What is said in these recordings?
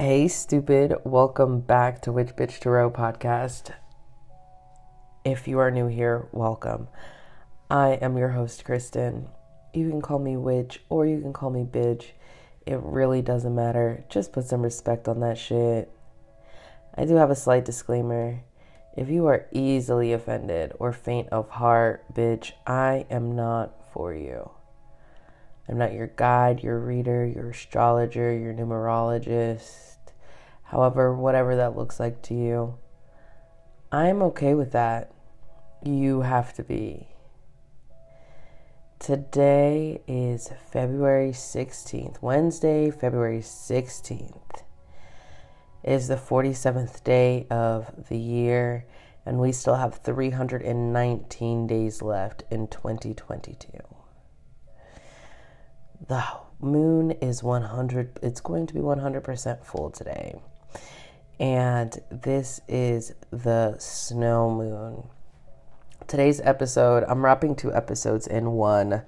Hey, stupid. Welcome back to Witch Bitch Tarot podcast. If you are new here, welcome. I am your host, Kristen. You can call me Witch or you can call me Bitch. It really doesn't matter. Just put some respect on that shit. I do have a slight disclaimer. If you are easily offended or faint of heart, bitch, I am not for you. I'm not your guide, your reader, your astrologer, your numerologist however, whatever that looks like to you. I'm okay with that. You have to be. Today is February 16th, Wednesday, February 16th. Is the 47th day of the year, and we still have 319 days left in 2022. The moon is 100, it's going to be 100% full today and this is the snow moon. Today's episode, I'm wrapping two episodes in one.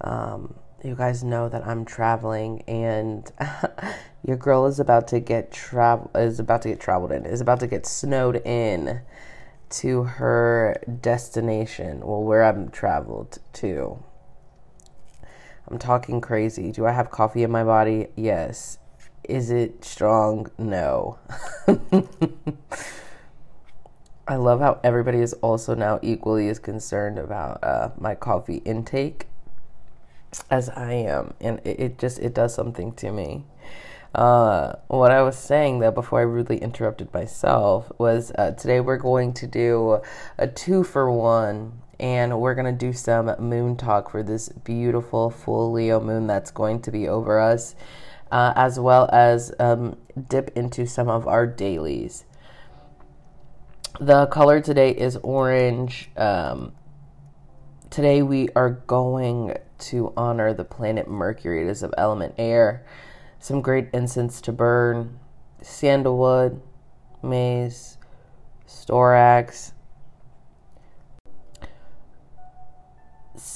Um, you guys know that I'm traveling, and your girl is about to get travel is about to get traveled in is about to get snowed in to her destination. Well, where I'm traveled to. I'm talking crazy. Do I have coffee in my body? Yes. Is it strong? No. I love how everybody is also now equally as concerned about uh, my coffee intake as I am, and it, it, just it does something to me. Uh, what I was saying though before I rudely interrupted myself was uh, today we're going to do a two for one, and we're gonna do some moon talk for this beautiful full Leo moon that's going to be over us uh, as well as um, dip into some of our dailies. The color today is orange. Um, today we are going to honor the planet Mercury. It is of element air. Some great incense to burn sandalwood, mace, storax,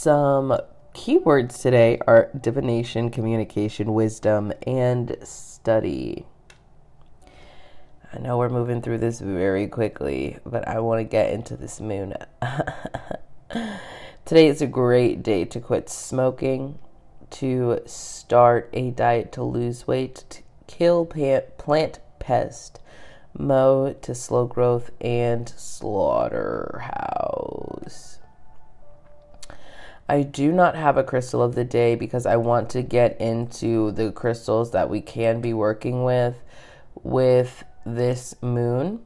some keywords today are divination, communication, wisdom, and study. I know we're moving through this very quickly, but I want to get into this moon. Today is a great day to quit smoking, to start a diet to lose weight, to kill plant pest, mow to slow growth, and slaughterhouse. I do not have a crystal of the day because I want to get into the crystals that we can be working with with this moon.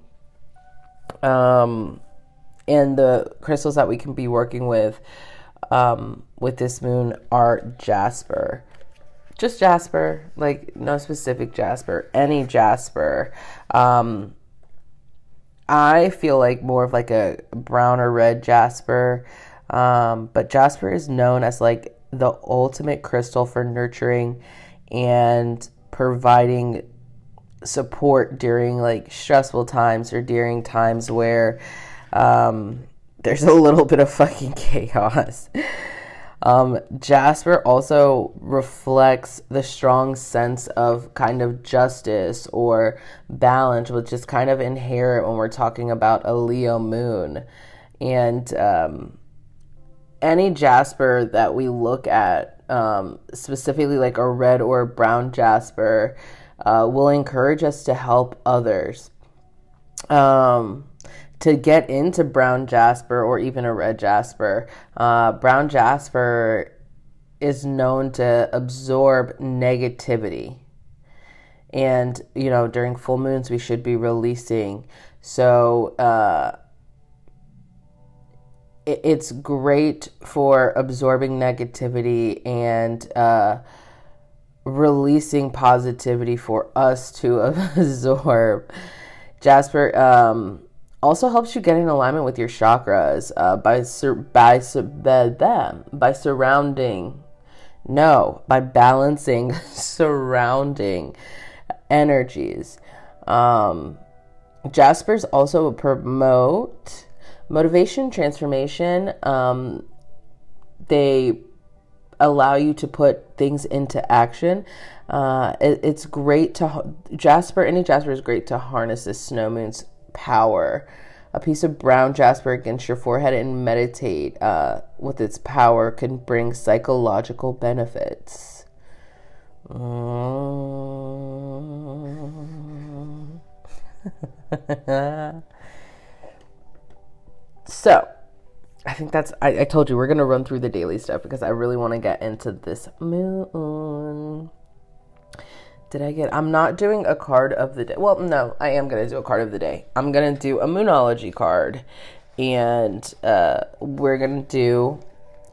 Um, and the crystals that we can be working with um, with this moon are jasper. Just jasper, like no specific jasper, any jasper. Um, I feel like more of like a brown or red jasper. Um, but jasper is known as like the ultimate crystal for nurturing and providing support during like stressful times or during times where um, there's a little bit of fucking chaos. Um, Jasper also reflects the strong sense of kind of justice or balance, which is kind of inherent when we're talking about a Leo moon. And um, any jasper that we look at, um, specifically like a red or brown jasper, uh, will encourage us to help others. Um, to get into brown jasper or even a red jasper, uh, brown jasper is known to absorb negativity. And, you know, during full moons, we should be releasing. So, uh, it's great for absorbing negativity and uh, releasing positivity for us to absorb. Jasper um, also helps you get in alignment with your chakras uh, by sur- by sur- by surrounding no by balancing surrounding energies. Um, Jaspers also promote motivation transformation um, they allow you to put things into action. Uh, it, it's great to Jasper. Any Jasper is great to harness this snow moon's power. A piece of brown jasper against your forehead and meditate uh, with its power can bring psychological benefits. so, I think that's. I, I told you we're gonna run through the daily stuff because I really want to get into this moon. Did I get? I'm not doing a card of the day. Well, no, I am gonna do a card of the day. I'm gonna do a moonology card, and uh, we're gonna do.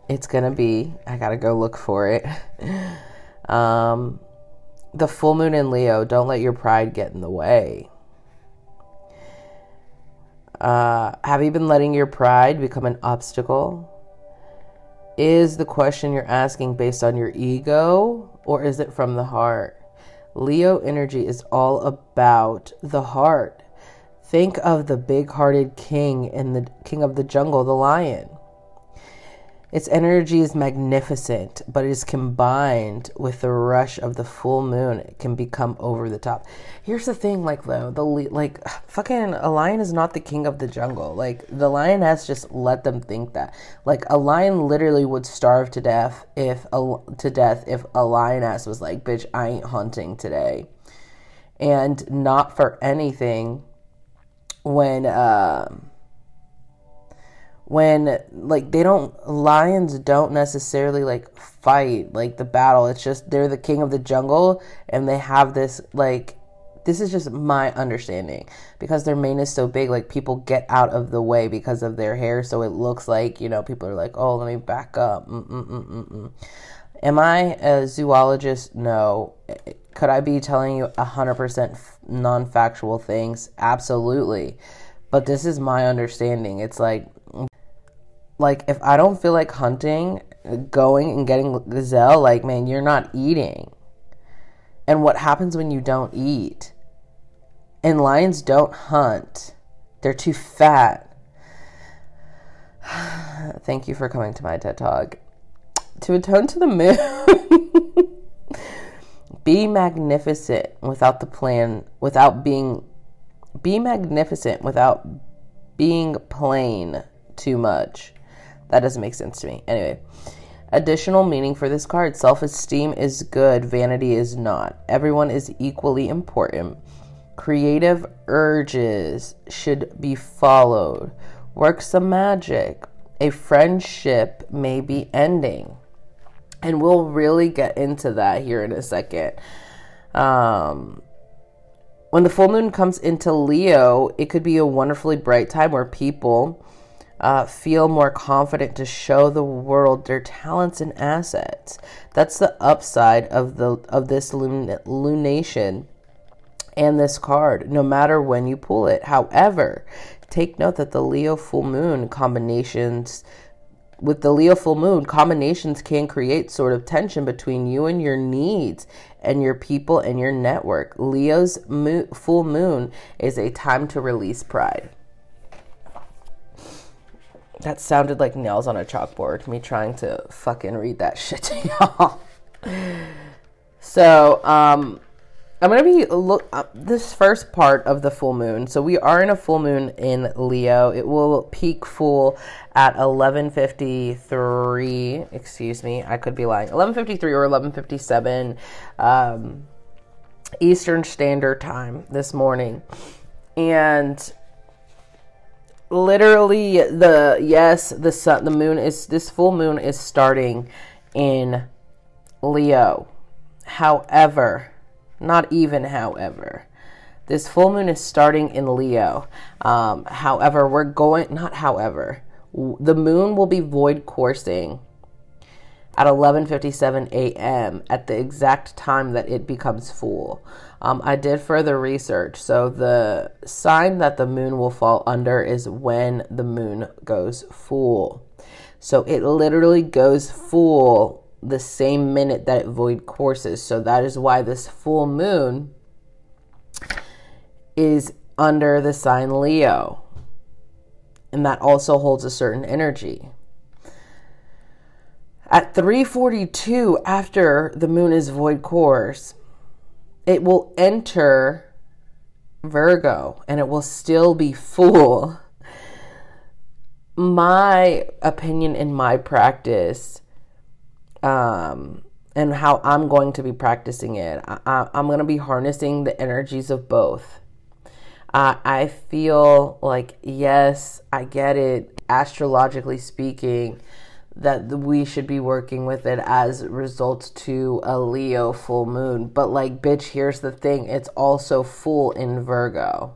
It's gonna be. I gotta go look for it. um, the full moon in Leo. Don't let your pride get in the way. Uh, have you been letting your pride become an obstacle? Is the question you're asking based on your ego or is it from the heart? Leo energy is all about the heart. Think of the big hearted king in the king of the jungle, the lion. Its energy is magnificent, but it is combined with the rush of the full moon. It can become over the top. Here's the thing, like though, the like fucking a lion is not the king of the jungle. Like the lioness just let them think that. Like a lion literally would starve to death if a, to death if a lioness was like, "Bitch, I ain't hunting today," and not for anything when. Uh, when like they don't lions don't necessarily like fight like the battle. It's just they're the king of the jungle and they have this like this is just my understanding. Because their mane is so big like people get out of the way because of their hair. So it looks like you know people are like oh let me back up. Mm-mm-mm-mm. am i a zoologist? No. Could i be telling you 100% non-factual things? Absolutely. But this is my understanding. It's like like if I don't feel like hunting, going and getting gazelle, like man, you're not eating. And what happens when you don't eat? And lions don't hunt. They're too fat. Thank you for coming to my TED Talk. To atone to the moon. be magnificent without the plan, without being be magnificent without being plain too much. That doesn't make sense to me. Anyway, additional meaning for this card self esteem is good, vanity is not. Everyone is equally important. Creative urges should be followed. Work some magic. A friendship may be ending. And we'll really get into that here in a second. Um, when the full moon comes into Leo, it could be a wonderfully bright time where people uh, feel more confident to show the world their talents and assets. That's the upside of the of this lun- lunation and this card, no matter when you pull it. However, take note that the Leo full moon combinations with the Leo full moon, combinations can create sort of tension between you and your needs and your people and your network. Leo's mo- full moon is a time to release pride. That sounded like nails on a chalkboard, me trying to fucking read that shit to y'all. so, um, I'm gonna be look uh, this first part of the full moon. So we are in a full moon in Leo. It will peak full at 11:53. Excuse me, I could be lying. 11:53 or 11:57 um, Eastern Standard Time this morning, and literally the yes the sun the moon is this full moon is starting in leo however not even however this full moon is starting in leo um, however we're going not however the moon will be void coursing at 11:57 a.m. at the exact time that it becomes full. Um, I did further research. So the sign that the moon will fall under is when the moon goes full. So it literally goes full the same minute that it void courses. So that is why this full moon is under the sign Leo. And that also holds a certain energy. At 342 after the moon is void course, it will enter Virgo and it will still be full. My opinion in my practice, um, and how I'm going to be practicing it, I, am going to be harnessing the energies of both. Uh, I feel like, yes, I get it, astrologically speaking, that we should be working with it as results to a Leo full moon. But, like, bitch, here's the thing it's also full in Virgo.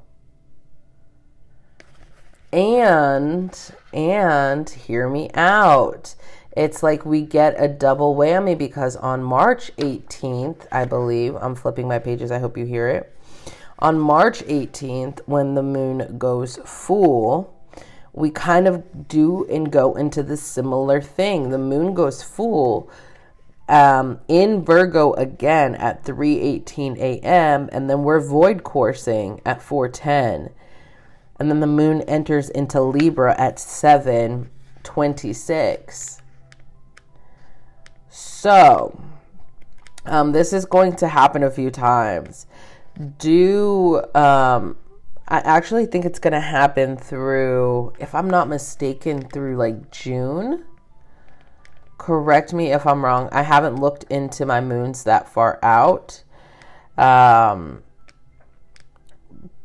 And, and, hear me out. It's like we get a double whammy because on March 18th, I believe, I'm flipping my pages, I hope you hear it. On March 18th, when the moon goes full, we kind of do and go into the similar thing. The moon goes full um, in Virgo again at 3:18 a.m. and then we're void coursing at 4:10. And then the moon enters into Libra at 7:26. So, um, this is going to happen a few times. Do um, I actually think it's going to happen through, if I'm not mistaken, through like June. Correct me if I'm wrong. I haven't looked into my moons that far out. Um,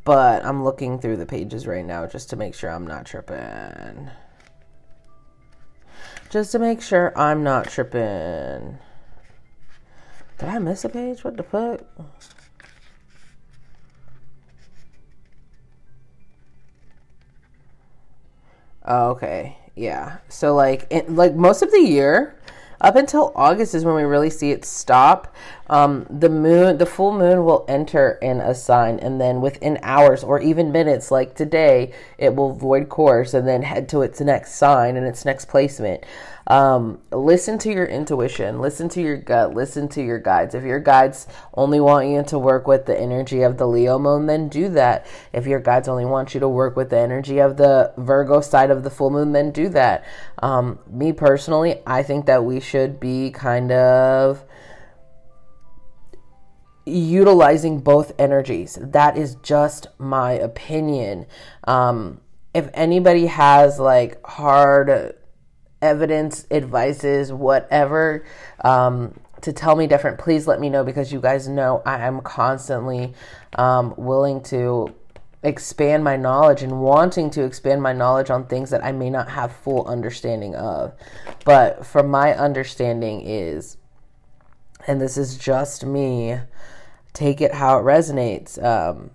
but I'm looking through the pages right now just to make sure I'm not tripping. Just to make sure I'm not tripping. Did I miss a page? What the fuck? Oh, okay. Yeah. So like it, like most of the year up until August is when we really see it stop. Um, the moon, the full moon will enter in a sign, and then within hours or even minutes, like today, it will void course and then head to its next sign and its next placement. Um, listen to your intuition, listen to your gut, listen to your guides. If your guides only want you to work with the energy of the Leo moon, then do that. If your guides only want you to work with the energy of the Virgo side of the full moon, then do that. Um, me personally, I think that we should be kind of utilizing both energies. That is just my opinion. Um, if anybody has like hard evidence, advices, whatever, um, to tell me different, please let me know because you guys know I am constantly um, willing to expand my knowledge and wanting to expand my knowledge on things that I may not have full understanding of. But from my understanding is, and this is just me, take it how it resonates. Um,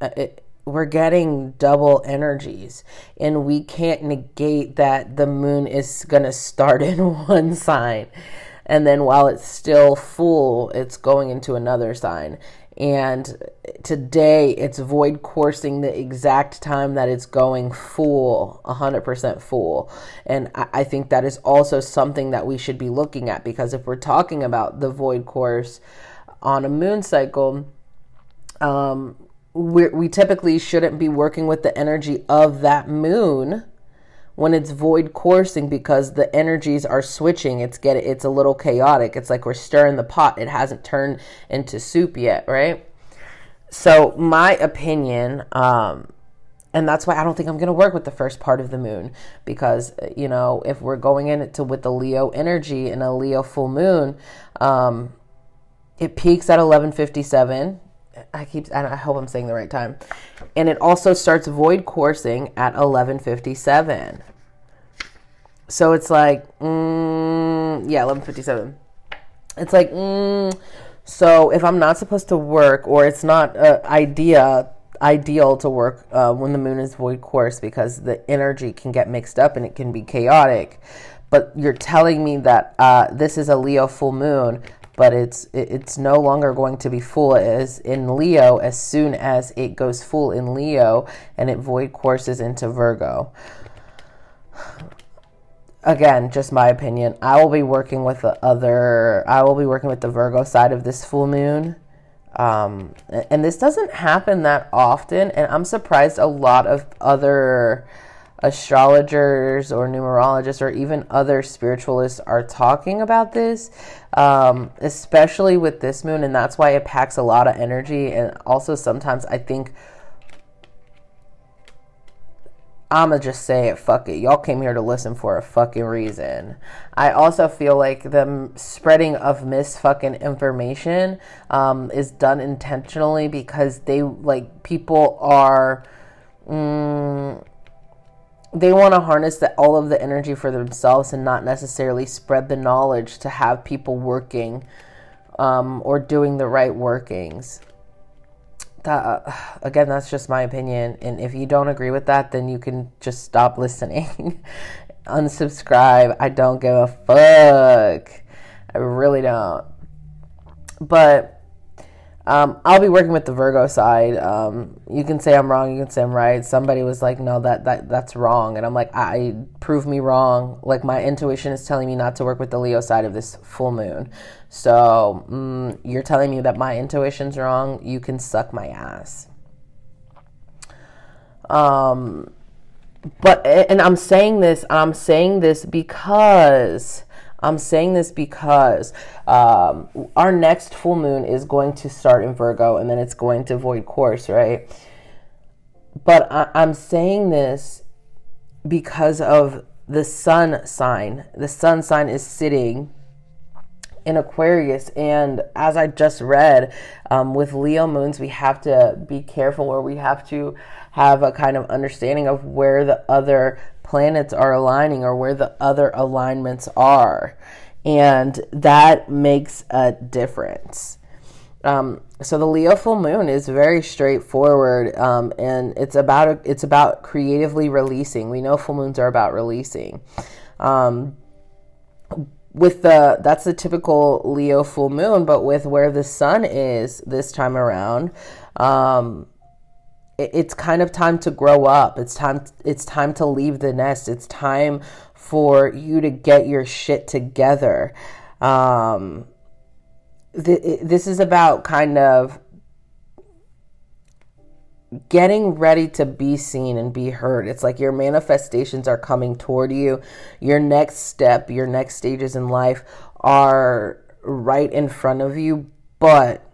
it, we're getting double energies and we can't negate that the moon is going to start in one sign and then while it's still full it's going into another sign and today it's void coursing the exact time that it's going full 100% full and i think that is also something that we should be looking at because if we're talking about the void course on a moon cycle um, we typically shouldn't be working with the energy of that moon when it's void coursing because the energies are switching. It's get it's a little chaotic. It's like we're stirring the pot. It hasn't turned into soup yet right? So my opinion um and that's why I don't think I'm going to work with the first part of the moon because you know if we're going into with the Leo energy and a Leo full moon um it peaks at 1157 I keep I hope I'm saying the right time. And it also starts void coursing at 11:57. So it's like mm, yeah, 11:57. It's like mm, so if I'm not supposed to work or it's not idea ideal to work uh, when the moon is void course because the energy can get mixed up and it can be chaotic. But you're telling me that uh, this is a Leo full moon but it's it's no longer going to be full as in Leo as soon as it goes full in Leo and it void courses into Virgo. Again, just my opinion. I will be working with the other. I will be working with the Virgo side of this full moon. Um, and this doesn't happen that often, and I'm surprised a lot of other astrologers or numerologists or even other spiritualists are talking about this, um, especially with this moon, and that's why it packs a lot of energy. And also, sometimes I think I'ma just say it, fuck it. Y'all came here to listen for a fucking reason. I also feel like the spreading of mis fucking information um, is done intentionally because they, like, people are. Mm, they want to harness the, all of the energy for themselves and not necessarily spread the knowledge to have people working um, or doing the right workings. That uh, again that's just my opinion and if you don't agree with that then you can just stop listening. Unsubscribe. I don't give a fuck. I really don't. But um, I'll be working with the Virgo side. Um, you can say I'm wrong. You can say I'm right. Somebody was like, "No, that that that's wrong," and I'm like, "I prove me wrong." Like my intuition is telling me not to work with the Leo side of this full moon. So mm, you're telling me that my intuition's wrong. You can suck my ass. Um, but and I'm saying this. I'm saying this because I'm saying this because um, our next full moon is going to start in Virgo and then it's going to void course, right? But I- I'm saying this because of the sun sign. The sun sign is sitting in Aquarius. And as I just read, um, with Leo moons, we have to be careful or we have to have a kind of understanding of where the other planets are aligning or where the other alignments are. And that makes a difference. Um, so the Leo full moon is very straightforward, um, and it's about it's about creatively releasing. We know full moons are about releasing. Um, with the that's the typical Leo full moon, but with where the sun is this time around, um, it's kind of time to grow up. It's time it's time to leave the nest. It's time for you to get your shit together. Um, th- this is about kind of getting ready to be seen and be heard. It's like your manifestations are coming toward you. Your next step, your next stages in life are right in front of you, but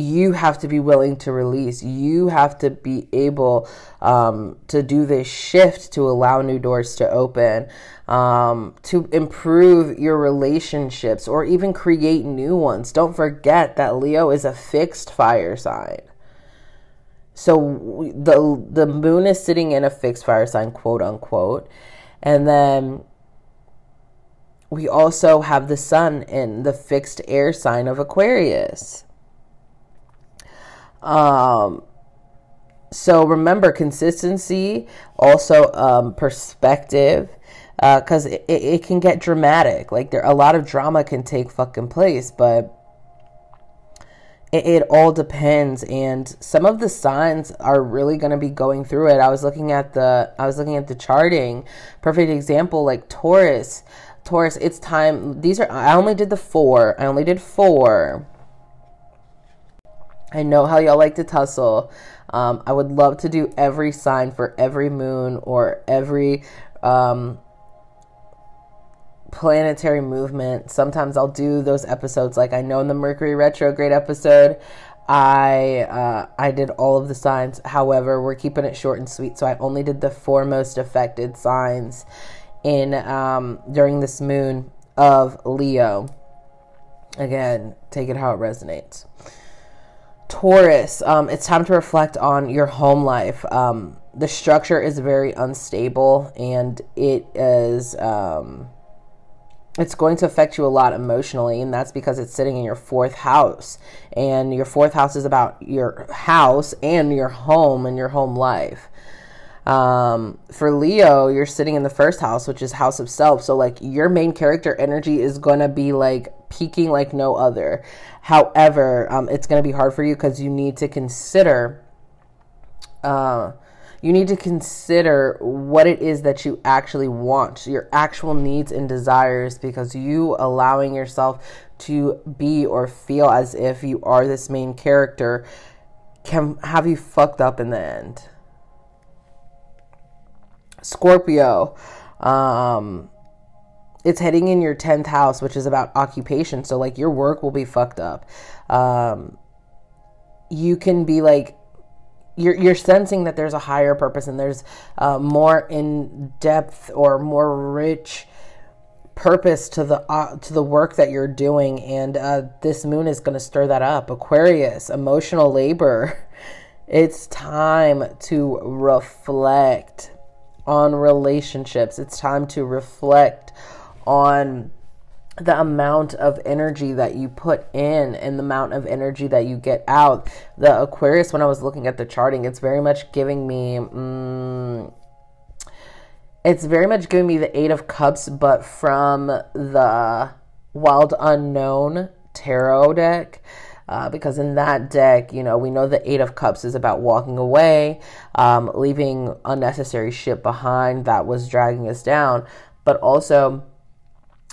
you have to be willing to release. You have to be able um, to do this shift to allow new doors to open, um, to improve your relationships, or even create new ones. Don't forget that Leo is a fixed fire sign. So the the moon is sitting in a fixed fire sign, quote unquote, and then we also have the sun in the fixed air sign of Aquarius. Um, so remember consistency, also um, perspective, because uh, it, it can get dramatic. Like there, a lot of drama can take fucking place, but it, it all depends. And some of the signs are really going to be going through it. I was looking at the, I was looking at the charting. Perfect example, like Taurus. Taurus, it's time. These are. I only did the four. I only did four I know how y'all like to tussle. Um, I would love to do every sign for every moon or every um, planetary movement. Sometimes I'll do those episodes. Like I know in the Mercury retrograde episode, I uh, I did all of the signs. However, we're keeping it short and sweet, so I only did the four most affected signs in um, during this moon of Leo. Again, take it how it resonates. Taurus, um, it's time to reflect on your home life. Um, the structure is very unstable and it is um, it's going to affect you a lot emotionally and that's because it's sitting in your fourth house. And your fourth house is about your house and your home and your home life. Um, for leo you're sitting in the first house which is house of self. So like your main character energy is going to be like peaking like no other However, um, it's going to be hard for you because you need to consider. Uh, you need to consider what it is that you actually want, your actual needs and desires, because you allowing yourself to be or feel as if you are this main character can have you fucked up in the end. Scorpio, um, it's heading in your 10th house, which is about occupation. So, like, your work will be fucked up. Um, you can be like, you're, you're sensing that there's a higher purpose and there's uh, more in depth or more rich purpose to the uh, to the work that you're doing and uh, this moon is going to stir that up aquarius emotional labor it's time to reflect on relationships it's time to reflect on the amount of energy that you put in and the amount of energy that you get out. The Aquarius, when I was looking at the charting, it's very much giving me. Mm, it's very much giving me the Eight of Cups, but from the Wild Unknown tarot deck. Uh, because in that deck, you know, we know the Eight of Cups is about walking away, um, leaving unnecessary shit behind that was dragging us down, but also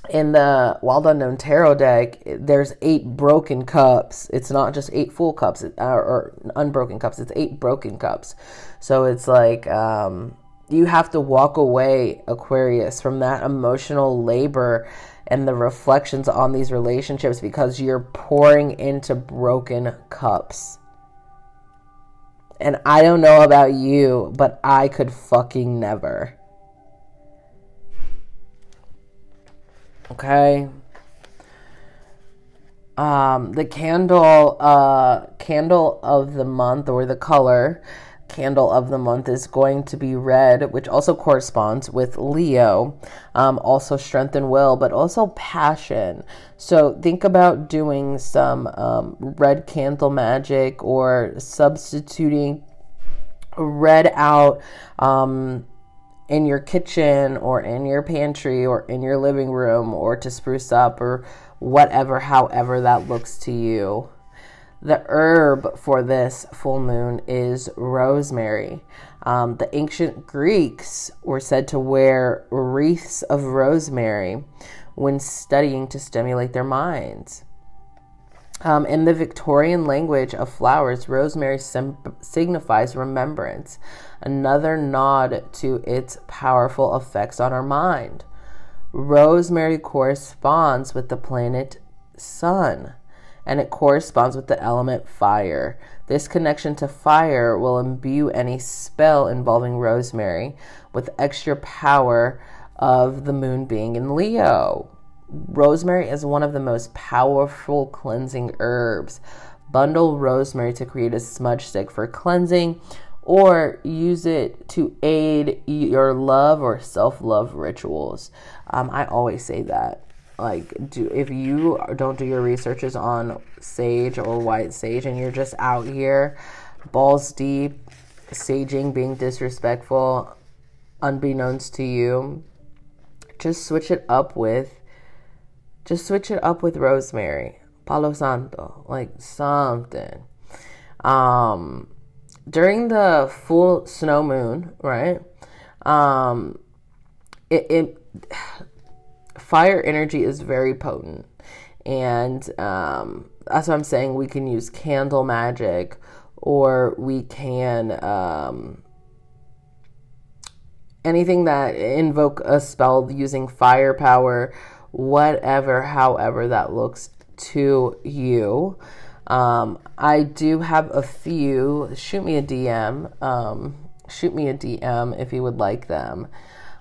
in the Wild Unknown Tarot deck, there's eight broken cups. It's not just eight full cups or, or unbroken cups. It's eight broken cups. So it's like um, you have to walk away, Aquarius, from that emotional labor and the reflections on these relationships because you're pouring into broken cups. And I don't know about you, but I could fucking never. Okay. Um, the candle, uh, candle of the month or the color candle of the month is going to be red, which also corresponds with Leo. Um, also strength and will, but also passion. So think about doing some um, red candle magic or substituting red out. Um, in your kitchen or in your pantry or in your living room or to spruce up or whatever, however that looks to you. The herb for this full moon is rosemary. Um, the ancient Greeks were said to wear wreaths of rosemary when studying to stimulate their minds. Um, in the Victorian language of flowers, rosemary sim- signifies remembrance, another nod to its powerful effects on our mind. Rosemary corresponds with the planet Sun, and it corresponds with the element fire. This connection to fire will imbue any spell involving rosemary with extra power of the moon being in Leo. Rosemary is one of the most powerful cleansing herbs. Bundle rosemary to create a smudge stick for cleansing or use it to aid your love or self love rituals. Um, I always say that. Like, do if you don't do your researches on sage or white sage and you're just out here balls deep, saging, being disrespectful, unbeknownst to you, just switch it up with just switch it up with rosemary, palo santo, like something. Um, during the full snow moon, right? Um, it, it fire energy is very potent, and um, that's what I'm saying. We can use candle magic, or we can um, anything that invoke a spell using firepower whatever, however that looks to you. Um, I do have a few. Shoot me a DM. Um, shoot me a DM if you would like them.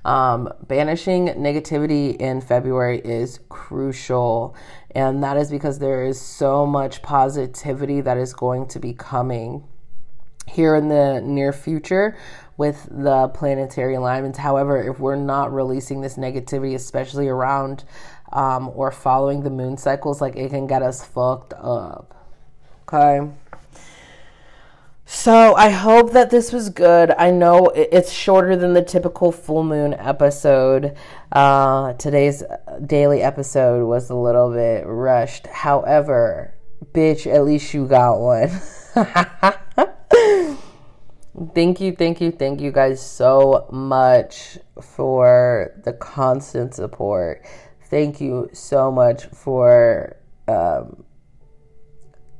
Um, banishing negativity in February is crucial, and that is because there is so much positivity that is going to be coming here in the near future with the planetary alignments. However, if we're not releasing this negativity, especially around um, or following the moon cycles, like it can get us fucked up. Okay. So I hope that this was good. I know it's shorter than the typical full moon episode. Uh, today's daily episode was a little bit rushed. However, bitch, at least you got one. Thank you, thank you, thank you guys so much for the constant support. Thank you so much for um,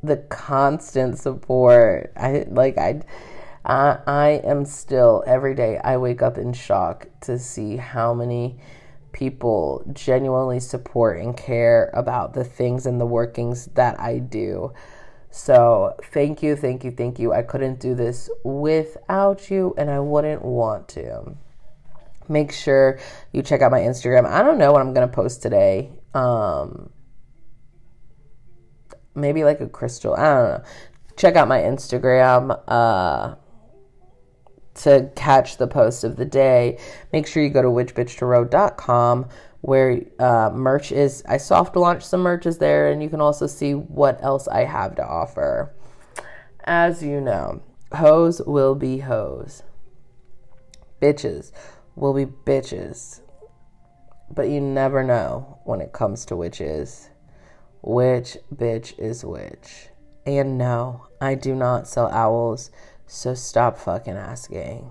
the constant support. I like I I, I am still, every day, I wake up in shock to see how many people genuinely support and care about the things and the workings that I do. So, thank you, thank you, thank you. I couldn't do this without you, and I wouldn't want to. Make sure you check out my Instagram. I don't know what I'm going to post today. Um, maybe like a crystal. I don't know. Check out my Instagram. Uh, to catch the post of the day, make sure you go to witchbitchtarot.com where uh, merch is. I soft launched some merches there, and you can also see what else I have to offer. As you know, hoes will be hoes, bitches will be bitches, but you never know when it comes to witches which bitch is which. And no, I do not sell owls. So stop fucking asking.